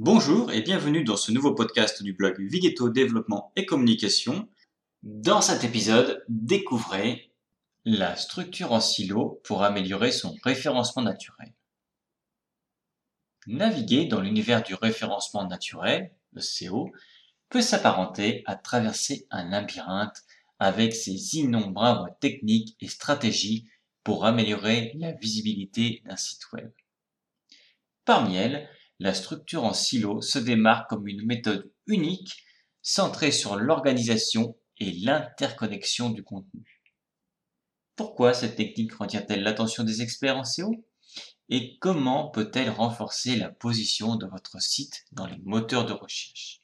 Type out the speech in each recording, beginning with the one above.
Bonjour et bienvenue dans ce nouveau podcast du blog Vigeto Développement et Communication. Dans cet épisode, découvrez la structure en silo pour améliorer son référencement naturel. Naviguer dans l'univers du référencement naturel, le CO, peut s'apparenter à traverser un labyrinthe avec ses innombrables techniques et stratégies pour améliorer la visibilité d'un site web. Parmi elles, la structure en silo se démarque comme une méthode unique centrée sur l'organisation et l'interconnexion du contenu. Pourquoi cette technique retient-elle l'attention des experts en SEO Et comment peut-elle renforcer la position de votre site dans les moteurs de recherche?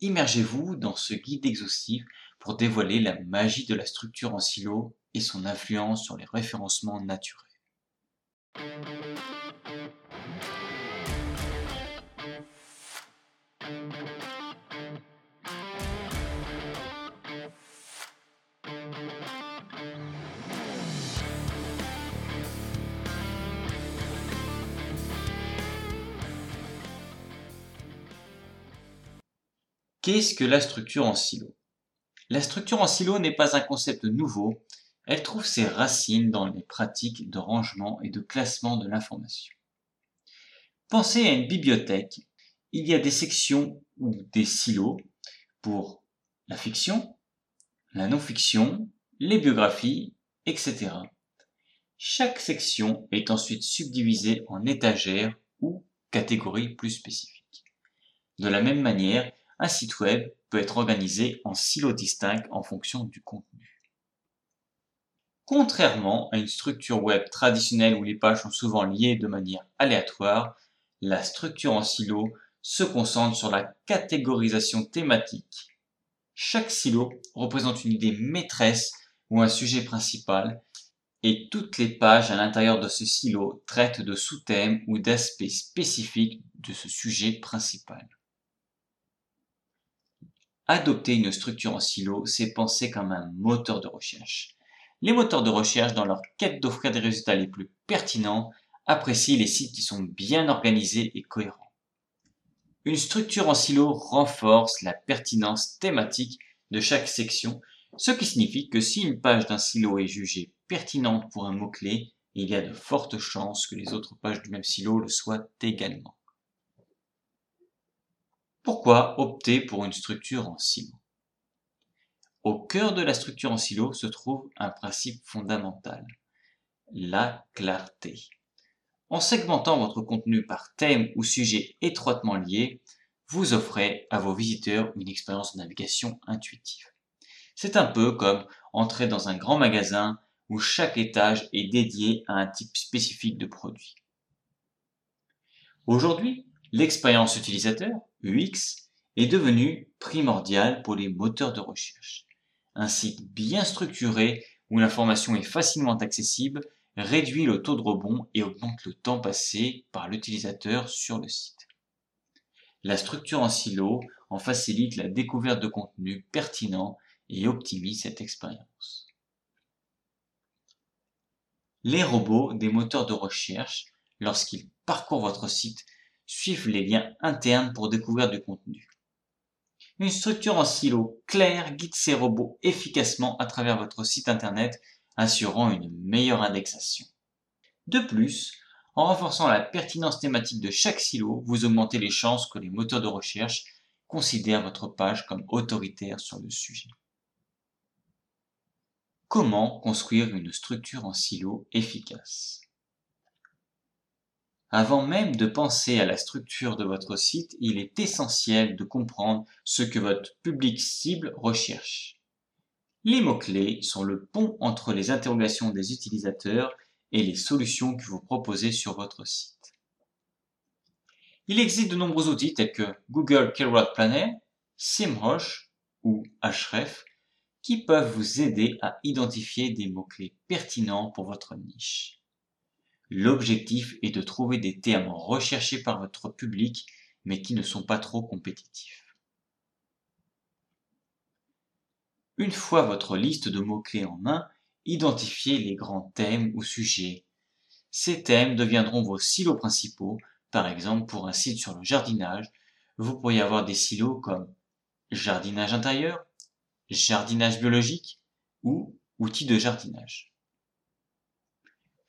Immergez-vous dans ce guide exhaustif pour dévoiler la magie de la structure en silo et son influence sur les référencements naturels. Qu'est-ce que la structure en silo? La structure en silo n'est pas un concept nouveau, elle trouve ses racines dans les pratiques de rangement et de classement de l'information. Pensez à une bibliothèque. Il y a des sections ou des silos pour la fiction, la non-fiction, les biographies, etc. Chaque section est ensuite subdivisée en étagères ou catégories plus spécifiques. De la même manière, un site web peut être organisé en silos distincts en fonction du contenu. Contrairement à une structure web traditionnelle où les pages sont souvent liées de manière aléatoire, la structure en silo se concentre sur la catégorisation thématique. Chaque silo représente une idée maîtresse ou un sujet principal et toutes les pages à l'intérieur de ce silo traitent de sous-thèmes ou d'aspects spécifiques de ce sujet principal. Adopter une structure en silo, c'est penser comme un moteur de recherche. Les moteurs de recherche, dans leur quête d'offrir des résultats les plus pertinents, apprécient les sites qui sont bien organisés et cohérents. Une structure en silo renforce la pertinence thématique de chaque section, ce qui signifie que si une page d'un silo est jugée pertinente pour un mot-clé, il y a de fortes chances que les autres pages du même silo le soient également. Pourquoi opter pour une structure en silo? Au cœur de la structure en silo se trouve un principe fondamental, la clarté. En segmentant votre contenu par thème ou sujet étroitement liés, vous offrez à vos visiteurs une expérience de navigation intuitive. C'est un peu comme entrer dans un grand magasin où chaque étage est dédié à un type spécifique de produit. Aujourd'hui, l'expérience utilisateur, UX, est devenue primordiale pour les moteurs de recherche. Un site bien structuré où l'information est facilement accessible réduit le taux de rebond et augmente le temps passé par l'utilisateur sur le site. La structure en silo en facilite la découverte de contenus pertinents et optimise cette expérience. Les robots des moteurs de recherche, lorsqu'ils parcourent votre site, suivent les liens internes pour découvrir du contenu. Une structure en silo claire guide ces robots efficacement à travers votre site internet, assurant une meilleure indexation. De plus, en renforçant la pertinence thématique de chaque silo, vous augmentez les chances que les moteurs de recherche considèrent votre page comme autoritaire sur le sujet. Comment construire une structure en silo efficace? Avant même de penser à la structure de votre site, il est essentiel de comprendre ce que votre public cible recherche. Les mots-clés sont le pont entre les interrogations des utilisateurs et les solutions que vous proposez sur votre site. Il existe de nombreux outils tels que Google Keyword Planner, SEMrush ou Ahref qui peuvent vous aider à identifier des mots-clés pertinents pour votre niche. L'objectif est de trouver des termes recherchés par votre public mais qui ne sont pas trop compétitifs. Une fois votre liste de mots-clés en main, identifiez les grands thèmes ou sujets. Ces thèmes deviendront vos silos principaux Par exemple, pour un site sur le jardinage, vous pourriez avoir des silos comme jardinage intérieur, jardinage biologique ou outils de jardinage.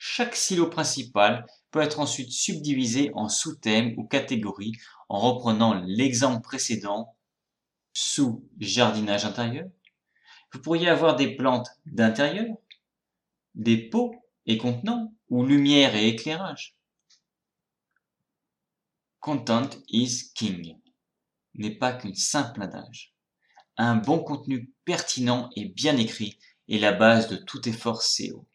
Chaque silo principal peut être ensuite subdivisé en sous-thèmes ou catégories en reprenant l'exemple précédent sous jardinage intérieur. Vous pourriez avoir des plantes d'intérieur, des pots et contenants ou lumière et éclairage. Content is king n'est pas qu'une simple adage. Un bon contenu pertinent et bien écrit est la base de tout effort SEO.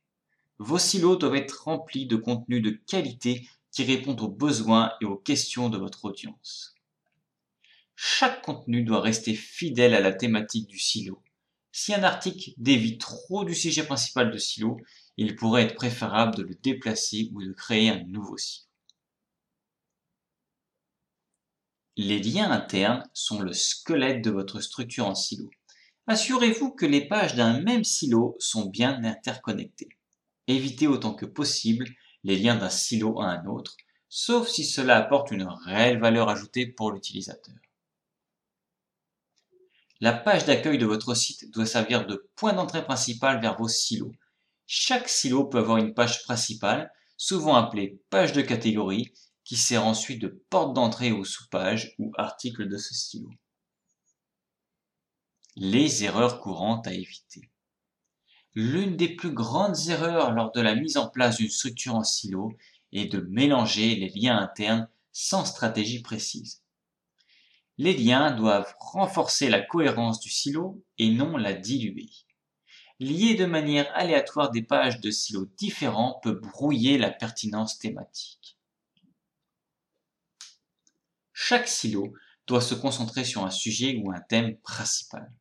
Vos silos doivent être remplis de contenu de qualité qui répondent aux besoins et aux questions de votre audience. Chaque contenu doit rester fidèle à la thématique du silo. Si un article dévie trop du sujet principal de silo, il pourrait être préférable de le déplacer ou de créer un nouveau silo. Les liens internes sont le squelette de votre structure en silo. Assurez-vous que les pages d'un même silo sont bien interconnectées. Évitez autant que possible les liens d'un silo à un autre, sauf si cela apporte une réelle valeur ajoutée pour l'utilisateur. La page d'accueil de votre site doit servir de point d'entrée principal vers vos silos. Chaque silo peut avoir une page principale, souvent appelée page de catégorie, qui sert ensuite de porte d'entrée aux sous-pages ou articles de ce silo. Les erreurs courantes à éviter. L'une des plus grandes erreurs lors de la mise en place d'une structure en silo est de mélanger les liens internes sans stratégie précise. Les liens doivent renforcer la cohérence du silo et non la diluer. Lier de manière aléatoire des pages de silos différents peut brouiller la pertinence thématique. Chaque silo doit se concentrer sur un sujet ou un thème principal.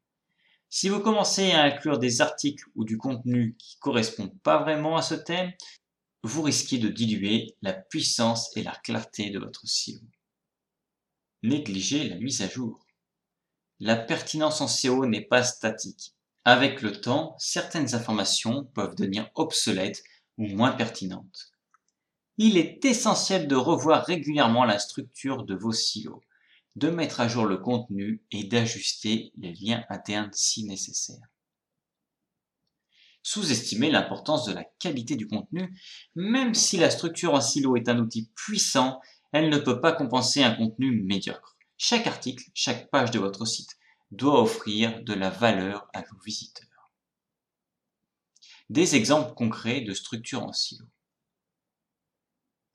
Si vous commencez à inclure des articles ou du contenu qui ne correspondent pas vraiment à ce thème, vous risquez de diluer la puissance et la clarté de votre silo. Négligez la mise à jour. La pertinence en SEO n'est pas statique. Avec le temps, certaines informations peuvent devenir obsolètes ou moins pertinentes. Il est essentiel de revoir régulièrement la structure de vos silos de mettre à jour le contenu et d'ajuster les liens internes si nécessaire. Sous-estimer l'importance de la qualité du contenu, même si la structure en silo est un outil puissant, elle ne peut pas compenser un contenu médiocre. Chaque article, chaque page de votre site doit offrir de la valeur à vos visiteurs. Des exemples concrets de structure en silo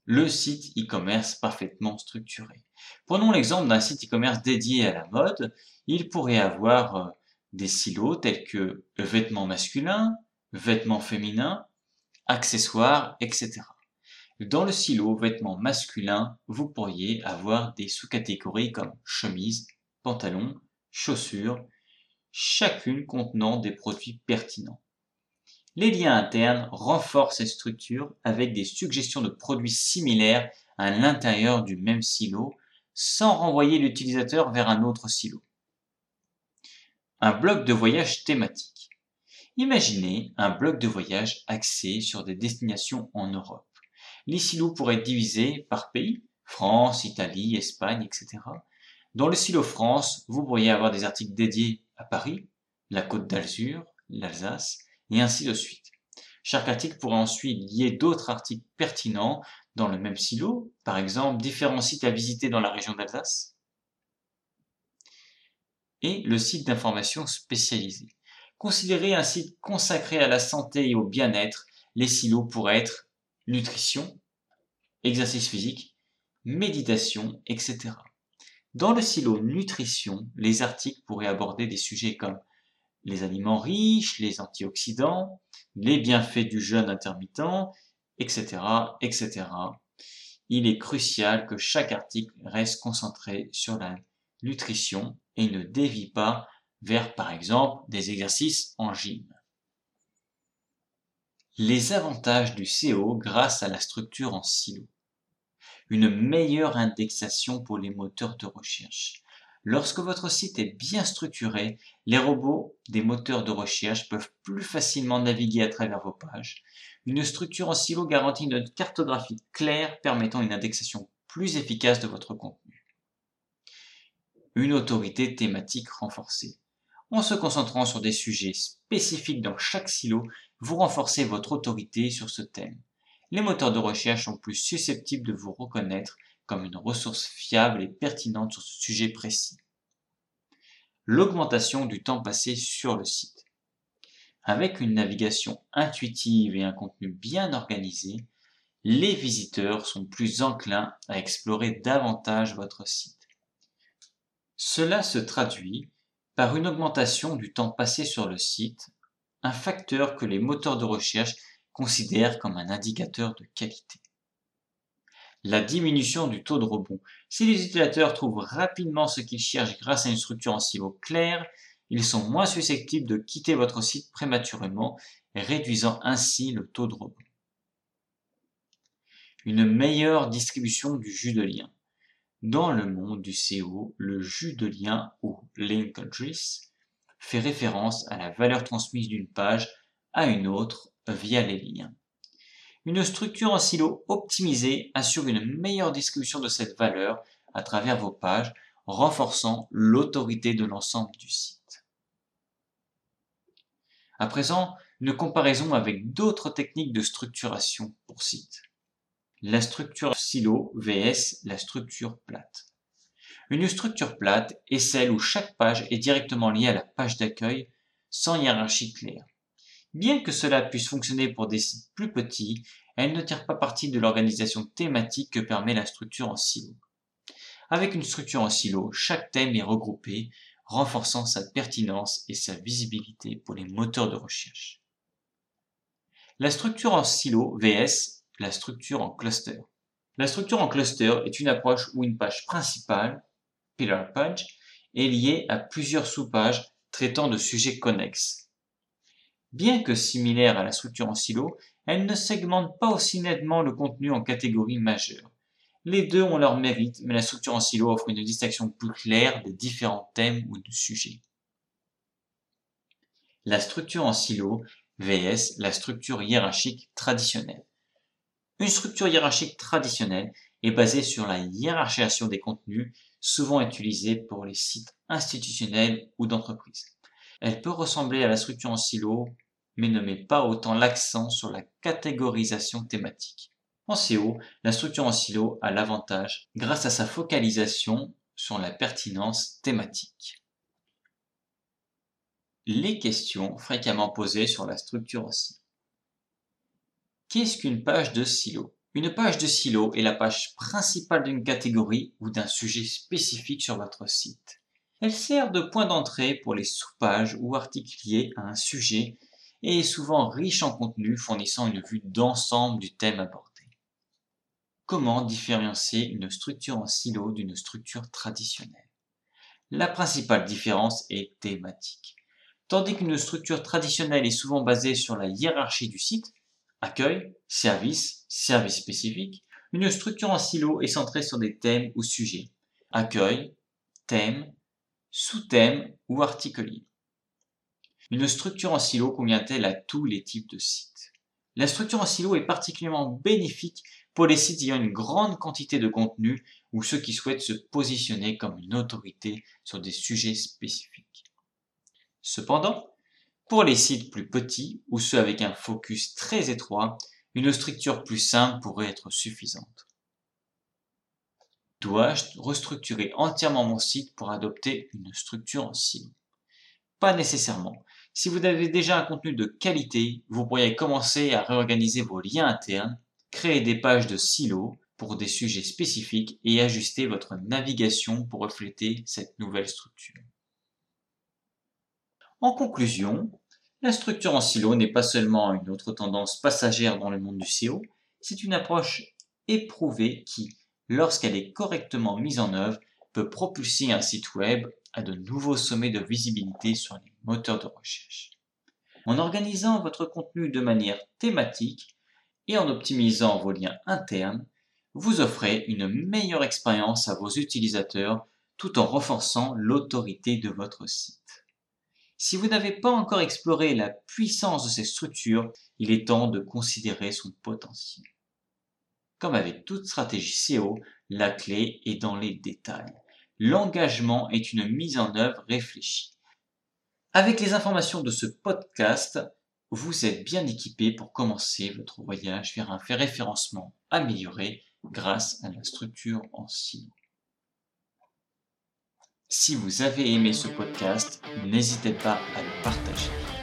le site e-commerce parfaitement structuré. Prenons l'exemple d'un site e-commerce dédié à la mode. Il pourrait avoir euh, des silos tels que vêtements masculins, vêtements féminins, accessoires, etc. Dans le silo vêtements masculins, vous pourriez avoir des sous-catégories comme chemise, pantalon, chaussures, chacune contenant des produits pertinents. Les liens internes renforcent ces structures avec des suggestions de produits similaires à l'intérieur du même silo sans renvoyer l'utilisateur vers un autre silo. Un bloc de voyage thématique. Imaginez un bloc de voyage axé sur des destinations en Europe. Les silos pourraient être divisés par pays, France, Italie, Espagne, etc. Dans le silo France, vous pourriez avoir des articles dédiés à Paris, la Côte d'Azur, l'Alsace, et ainsi de suite. Chaque article pourrait ensuite lier d'autres articles pertinents dans le même silo, par exemple différents sites à visiter dans la région d'Alsace, et le site d'information spécialisé. Considérez un site consacré à la santé et au bien-être, les silos pourraient être nutrition, exercice physique, méditation, etc. Dans le silo nutrition, les articles pourraient aborder des sujets comme les aliments riches, les antioxydants, les bienfaits du jeûne intermittent, etc., etc. Il est crucial que chaque article reste concentré sur la nutrition et ne dévie pas vers, par exemple, des exercices en gym. Les avantages du SEO grâce à la structure en silo. Une meilleure indexation pour les moteurs de recherche. Lorsque votre site est bien structuré, les robots des moteurs de recherche peuvent plus facilement naviguer à travers vos pages. Une structure en silo garantit une cartographie claire permettant une indexation plus efficace de votre contenu. Une autorité thématique renforcée. En se concentrant sur des sujets spécifiques dans chaque silo, vous renforcez votre autorité sur ce thème. Les moteurs de recherche sont plus susceptibles de vous reconnaître comme une ressource fiable et pertinente sur ce sujet précis. L'augmentation du temps passé sur le site. Avec une navigation intuitive et un contenu bien organisé, les visiteurs sont plus enclins à explorer davantage votre site. Cela se traduit par une augmentation du temps passé sur le site, un facteur que les moteurs de recherche considèrent comme un indicateur de qualité. La diminution du taux de rebond. Si les utilisateurs trouvent rapidement ce qu'ils cherchent grâce à une structure en silo claire, ils sont moins susceptibles de quitter votre site prématurément, réduisant ainsi le taux de rebond. Une meilleure distribution du jus de lien. Dans le monde du SEO, le jus de lien ou link address fait référence à la valeur transmise d'une page à une autre via les liens. Une structure en silo optimisée assure une meilleure distribution de cette valeur à travers vos pages, renforçant l'autorité de l'ensemble du site. À présent, une comparaison avec d'autres techniques de structuration pour site. La structure silo vs la structure plate. Une structure plate est celle où chaque page est directement liée à la page d'accueil sans hiérarchie claire. Bien que cela puisse fonctionner pour des sites plus petits, elle ne tire pas parti de l'organisation thématique que permet la structure en silo. Avec une structure en silo, chaque thème est regroupé, renforçant sa pertinence et sa visibilité pour les moteurs de recherche. La structure en silo vs la structure en cluster. La structure en cluster est une approche où une page principale, pillar page, est liée à plusieurs sous-pages traitant de sujets connexes Bien que similaire à la structure en silo, elle ne segmente pas aussi nettement le contenu en catégories majeures. Les deux ont leur mérite, mais la structure en silo offre une distinction plus claire des différents thèmes ou de sujets. La structure en silo vs la structure hiérarchique traditionnelle. Une structure hiérarchique traditionnelle est basée sur la hiérarchisation des contenus, souvent utilisée pour les sites institutionnels ou d'entreprise. Elle peut ressembler à la structure en silo mais ne met pas autant l'accent sur la catégorisation thématique. En SEO, la structure en silo a l'avantage grâce à sa focalisation sur la pertinence thématique. Les questions fréquemment posées sur la structure en silo. Qu'est-ce qu'une page de silo? Une page de silo est la page principale d'une catégorie ou d'un sujet spécifique sur votre site. Elle sert de point d'entrée pour les sous-pages ou articles à un sujet et est souvent riche en contenu fournissant une vue d'ensemble du thème abordé. Comment différencier une structure en silo d'une structure traditionnelle? La principale différence est thématique. Tandis qu'une structure traditionnelle est souvent basée sur la hiérarchie du site, accueil, service, service spécifique, une structure en silo est centrée sur des thèmes ou sujets, accueil, thème, sous-thème ou articles une structure en silo convient-elle à tous les types de sites? La structure en silo est particulièrement bénéfique pour les sites ayant une grande quantité de contenu ou ceux qui souhaitent se positionner comme une autorité sur des sujets spécifiques. Cependant, pour les sites plus petits ou ceux avec un focus très étroit, une structure plus simple pourrait être suffisante. Dois-je restructurer entièrement mon site pour adopter une structure en silo Pas nécessairement. Si vous avez déjà un contenu de qualité, vous pourriez commencer à réorganiser vos liens internes, créer des pages de silos pour des sujets spécifiques et ajuster votre navigation pour refléter cette nouvelle structure. En conclusion, la structure en silo n'est pas seulement une autre tendance passagère dans le monde du SEO, c'est une approche éprouvée qui, lorsqu'elle est correctement mise en œuvre, peut propulser un site web à de nouveaux sommets de visibilité sur les moteurs de recherche. En organisant votre contenu de manière thématique et en optimisant vos liens internes, vous offrez une meilleure expérience à vos utilisateurs tout en renforçant l'autorité de votre site. Si vous n'avez pas encore exploré la puissance de ces structures, il est temps de considérer son potentiel. Comme avec toute stratégie SEO, la clé est dans les détails. L'engagement est une mise en œuvre réfléchie. Avec les informations de ce podcast, vous êtes bien équipé pour commencer votre voyage vers un référencement amélioré grâce à la structure en silo. Si vous avez aimé ce podcast, n'hésitez pas à le partager.